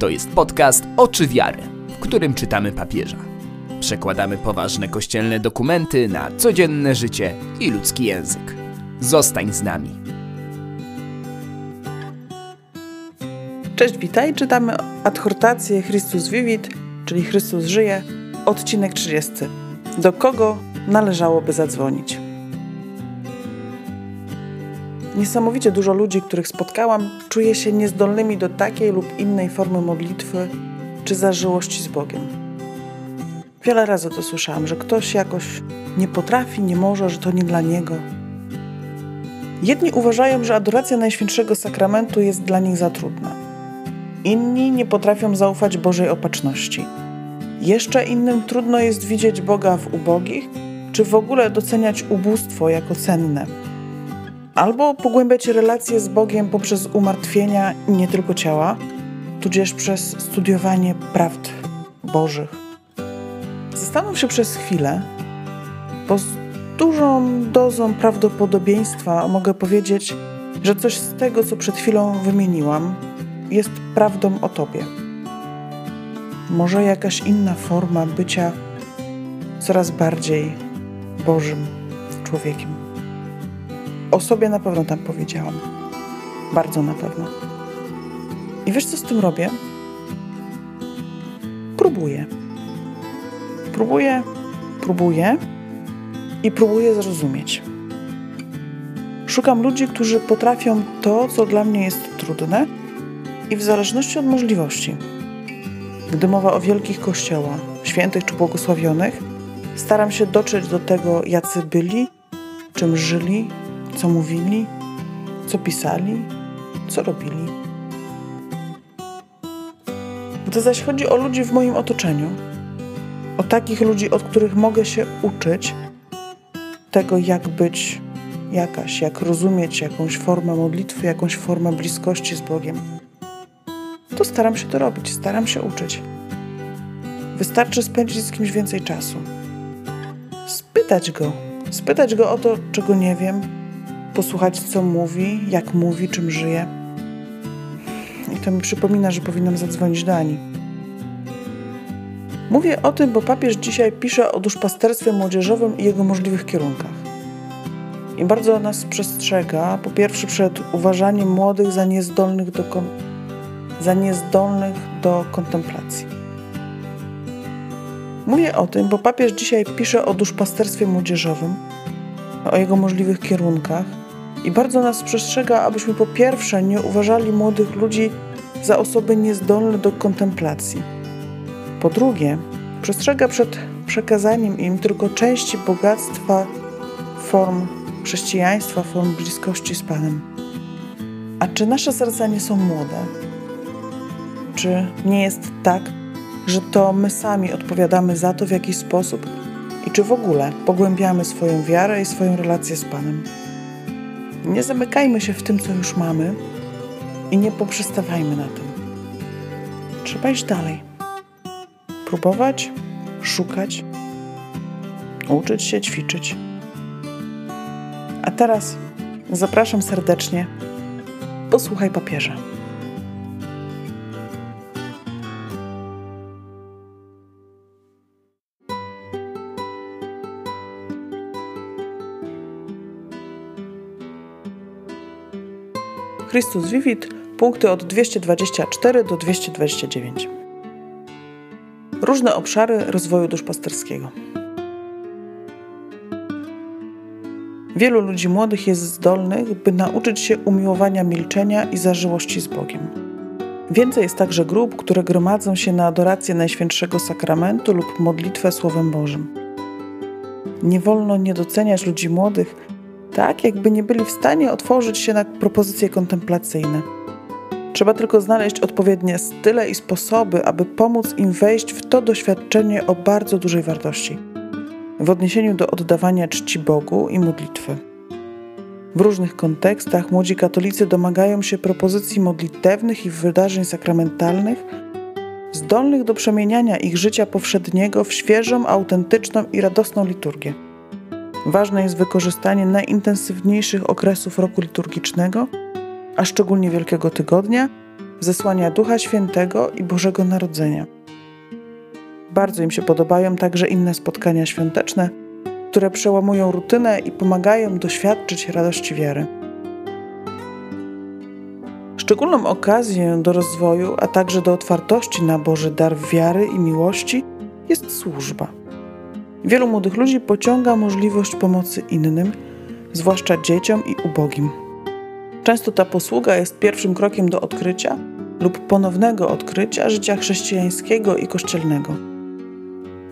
To jest podcast Oczy Wiary, w którym czytamy papieża. Przekładamy poważne kościelne dokumenty na codzienne życie i ludzki język. Zostań z nami. Cześć, witaj. Czytamy adhortację Chrystus Vivit, czyli Chrystus żyje, odcinek 30. Do kogo należałoby zadzwonić? Niesamowicie dużo ludzi, których spotkałam, czuje się niezdolnymi do takiej lub innej formy modlitwy czy zażyłości z Bogiem. Wiele razy to słyszałam, że ktoś jakoś nie potrafi, nie może, że to nie dla niego. Jedni uważają, że adoracja Najświętszego Sakramentu jest dla nich za trudna. Inni nie potrafią zaufać Bożej opatrzności. Jeszcze innym trudno jest widzieć Boga w ubogich, czy w ogóle doceniać ubóstwo jako cenne albo pogłębiać relacje z Bogiem poprzez umartwienia nie tylko ciała, tudzież przez studiowanie prawd Bożych. Zastanów się przez chwilę, bo z dużą dozą prawdopodobieństwa mogę powiedzieć, że coś z tego, co przed chwilą wymieniłam, jest prawdą o Tobie. Może jakaś inna forma bycia coraz bardziej Bożym człowiekiem. O sobie na pewno tam powiedziałam. Bardzo na pewno. I wiesz, co z tym robię? Próbuję. Próbuję, próbuję i próbuję zrozumieć. Szukam ludzi, którzy potrafią to, co dla mnie jest trudne, i w zależności od możliwości. Gdy mowa o wielkich kościołach, świętych czy błogosławionych, staram się dotrzeć do tego, jacy byli, czym żyli, co mówili, co pisali, co robili. Gdy zaś chodzi o ludzi w moim otoczeniu, o takich ludzi, od których mogę się uczyć tego, jak być jakaś, jak rozumieć jakąś formę modlitwy, jakąś formę bliskości z Bogiem, to staram się to robić, staram się uczyć. Wystarczy spędzić z kimś więcej czasu. Spytać go, spytać go o to, czego nie wiem, posłuchać, co mówi, jak mówi, czym żyje. I to mi przypomina, że powinnam zadzwonić do Ani. Mówię o tym, bo papież dzisiaj pisze o duszpasterstwie młodzieżowym i jego możliwych kierunkach. I bardzo nas przestrzega, po pierwsze, przed uważaniem młodych za niezdolnych do, kon- za niezdolnych do kontemplacji. Mówię o tym, bo papież dzisiaj pisze o duszpasterstwie młodzieżowym, o jego możliwych kierunkach i bardzo nas przestrzega, abyśmy po pierwsze nie uważali młodych ludzi za osoby niezdolne do kontemplacji. Po drugie, przestrzega przed przekazaniem im tylko części bogactwa form chrześcijaństwa, form bliskości z Panem. A czy nasze serca nie są młode? Czy nie jest tak, że to my sami odpowiadamy za to w jakiś sposób i czy w ogóle pogłębiamy swoją wiarę i swoją relację z Panem? Nie zamykajmy się w tym, co już mamy i nie poprzestawajmy na tym. Trzeba iść dalej. Próbować, szukać, uczyć się, ćwiczyć. A teraz zapraszam serdecznie. Posłuchaj papieża. Chrystus Vivit, punkty od 224 do 229. Różne obszary rozwoju duszpasterskiego. Wielu ludzi młodych jest zdolnych, by nauczyć się umiłowania milczenia i zażyłości z Bogiem. Więcej jest także grup, które gromadzą się na adorację Najświętszego Sakramentu lub modlitwę Słowem Bożym. Nie wolno nie doceniać ludzi młodych, tak jakby nie byli w stanie otworzyć się na propozycje kontemplacyjne. Trzeba tylko znaleźć odpowiednie style i sposoby, aby pomóc im wejść w to doświadczenie o bardzo dużej wartości w odniesieniu do oddawania czci Bogu i modlitwy. W różnych kontekstach młodzi katolicy domagają się propozycji modlitewnych i wydarzeń sakramentalnych, zdolnych do przemieniania ich życia powszedniego w świeżą, autentyczną i radosną liturgię. Ważne jest wykorzystanie najintensywniejszych okresów roku liturgicznego, a szczególnie Wielkiego Tygodnia, zesłania Ducha Świętego i Bożego Narodzenia. Bardzo im się podobają także inne spotkania świąteczne, które przełamują rutynę i pomagają doświadczyć radości wiary. Szczególną okazję do rozwoju, a także do otwartości na Boży dar wiary i miłości jest służba. Wielu młodych ludzi pociąga możliwość pomocy innym, zwłaszcza dzieciom i ubogim. Często ta posługa jest pierwszym krokiem do odkrycia lub ponownego odkrycia życia chrześcijańskiego i kościelnego.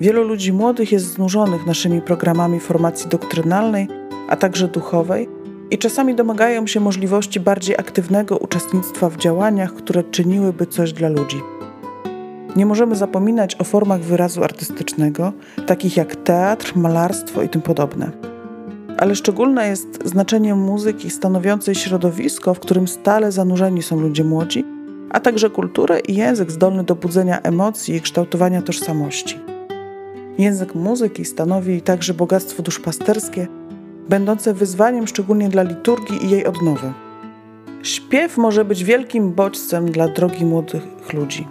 Wielu ludzi młodych jest znużonych naszymi programami formacji doktrynalnej, a także duchowej i czasami domagają się możliwości bardziej aktywnego uczestnictwa w działaniach, które czyniłyby coś dla ludzi. Nie możemy zapominać o formach wyrazu artystycznego, takich jak teatr, malarstwo i tym podobne. Ale szczególne jest znaczenie muzyki stanowiącej środowisko, w którym stale zanurzeni są ludzie młodzi, a także kulturę i język zdolny do budzenia emocji i kształtowania tożsamości. Język muzyki stanowi także bogactwo duszpasterskie, będące wyzwaniem szczególnie dla liturgii i jej odnowy. Śpiew może być wielkim bodźcem dla drogi młodych ludzi.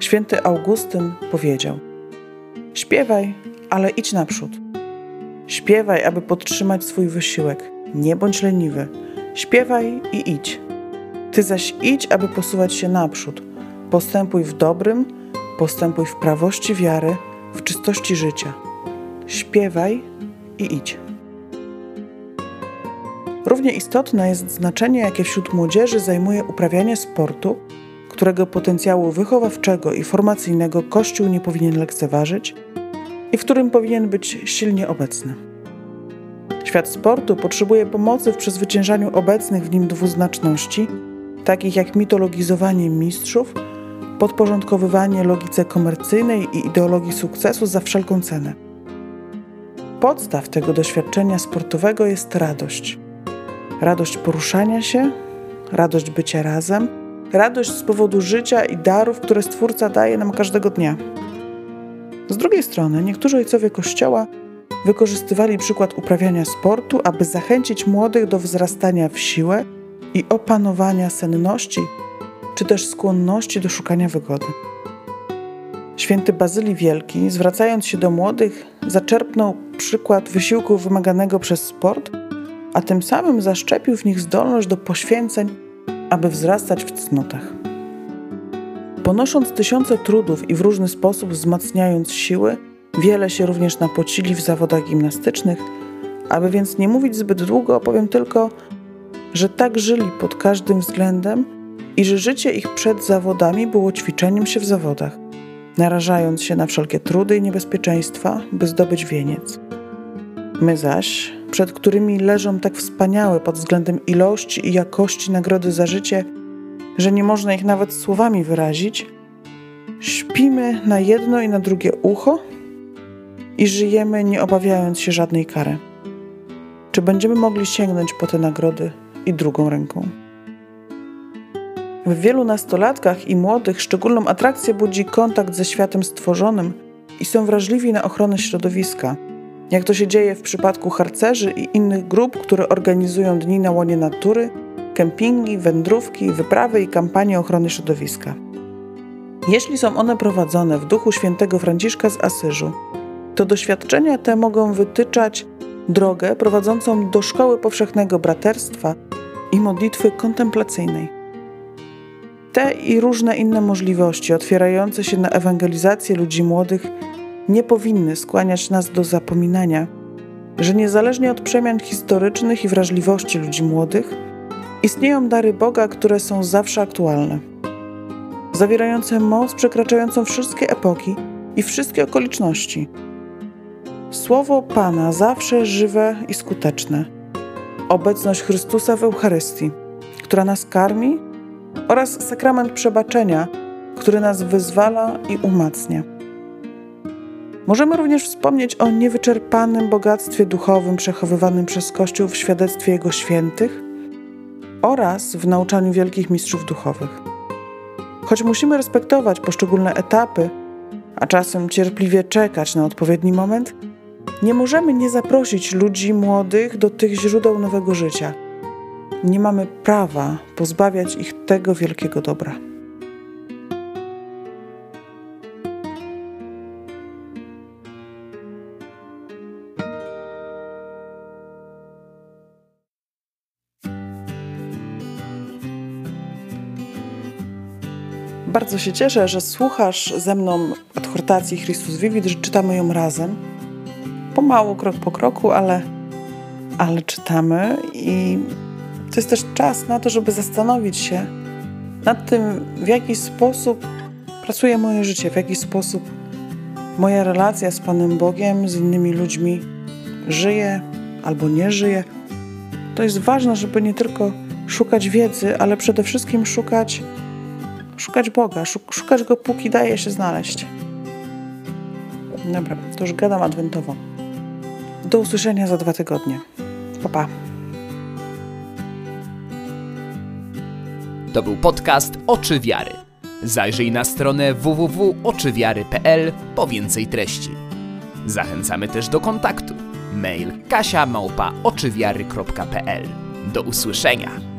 Święty Augustyn powiedział: Śpiewaj, ale idź naprzód. Śpiewaj, aby podtrzymać swój wysiłek. Nie bądź leniwy. Śpiewaj i idź. Ty zaś idź, aby posuwać się naprzód. Postępuj w dobrym, postępuj w prawości wiary, w czystości życia. Śpiewaj i idź. Równie istotne jest znaczenie, jakie wśród młodzieży zajmuje uprawianie sportu, którego potencjału wychowawczego i formacyjnego Kościół nie powinien lekceważyć i w którym powinien być silnie obecny. Świat sportu potrzebuje pomocy w przezwyciężaniu obecnych w nim dwuznaczności, takich jak mitologizowanie mistrzów, podporządkowywanie logice komercyjnej i ideologii sukcesu za wszelką cenę. Podstaw tego doświadczenia sportowego jest radość. Radość poruszania się, radość bycia razem, radość z powodu życia i darów, które Stwórca daje nam każdego dnia. Z drugiej strony, niektórzy ojcowie Kościoła wykorzystywali przykład uprawiania sportu, aby zachęcić młodych do wzrastania w siłę i opanowania senności, czy też skłonności do szukania wygody. Święty Bazylii Wielki, zwracając się do młodych, zaczerpnął przykład wysiłku wymaganego przez sport, a tym samym zaszczepił w nich zdolność do poświęceń, aby wzrastać w cnotach. Ponosząc tysiące trudów i w różny sposób wzmacniając siły, wiele się również napocili w zawodach gimnastycznych, aby więc nie mówić zbyt długo, opowiem tylko, że tak żyli pod każdym względem i że życie ich przed zawodami było ćwiczeniem się w zawodach, narażając się na wszelkie trudy i niebezpieczeństwa, by zdobyć wieniec. My zaś, przed którymi leżą tak wspaniałe pod względem ilości i jakości nagrody za życie, że nie można ich nawet słowami wyrazić, śpimy na jedno i na drugie ucho i żyjemy nie obawiając się żadnej kary. Czy będziemy mogli sięgnąć po te nagrody i drugą ręką? W wielu nastolatkach i młodych szczególną atrakcję budzi kontakt ze światem stworzonym i są wrażliwi na ochronę środowiska, jak to się dzieje w przypadku harcerzy i innych grup, które organizują dni na łonie natury, kempingi, wędrówki, wyprawy i kampanie ochrony środowiska. Jeśli są one prowadzone w duchu świętego Franciszka z Asyżu, to doświadczenia te mogą wytyczać drogę prowadzącą do szkoły powszechnego braterstwa i modlitwy kontemplacyjnej. Te i różne inne możliwości otwierające się na ewangelizację ludzi młodych nie powinny skłaniać nas do zapominania, że niezależnie od przemian historycznych i wrażliwości ludzi młodych, istnieją dary Boga, które są zawsze aktualne, zawierające moc przekraczającą wszystkie epoki i wszystkie okoliczności. Słowo Pana zawsze żywe i skuteczne. Obecność Chrystusa w Eucharystii, która nas karmi, oraz sakrament przebaczenia, który nas wyzwala i umacnia. Możemy również wspomnieć o niewyczerpanym bogactwie duchowym przechowywanym przez Kościół w świadectwie Jego świętych oraz w nauczaniu wielkich mistrzów duchowych. Choć musimy respektować poszczególne etapy, a czasem cierpliwie czekać na odpowiedni moment, nie możemy nie zaprosić ludzi młodych do tych źródeł nowego życia. nie mamy prawa pozbawiać ich tego wielkiego dobra. Bardzo się cieszę, że słuchasz ze mną adhortacji Chrystus Vivit, że czytamy ją razem. Pomału, krok po kroku, ale, ale czytamy i to jest też czas na to, żeby zastanowić się nad tym, w jaki sposób pracuje moje życie, w jaki sposób moja relacja z Panem Bogiem, z innymi ludźmi żyje albo nie żyje. To jest ważne, żeby nie tylko szukać wiedzy, ale przede wszystkim szukać szukać Boga, szukać Go, póki daje się znaleźć. Dobra, to już gadam adwentowo. Do usłyszenia za dwa tygodnie. Pa, pa. To był podcast Oczy Wiary. Zajrzyj na stronę www.oczywiary.pl po więcej treści. Zachęcamy też do kontaktu. Mail kasia małpa Do usłyszenia.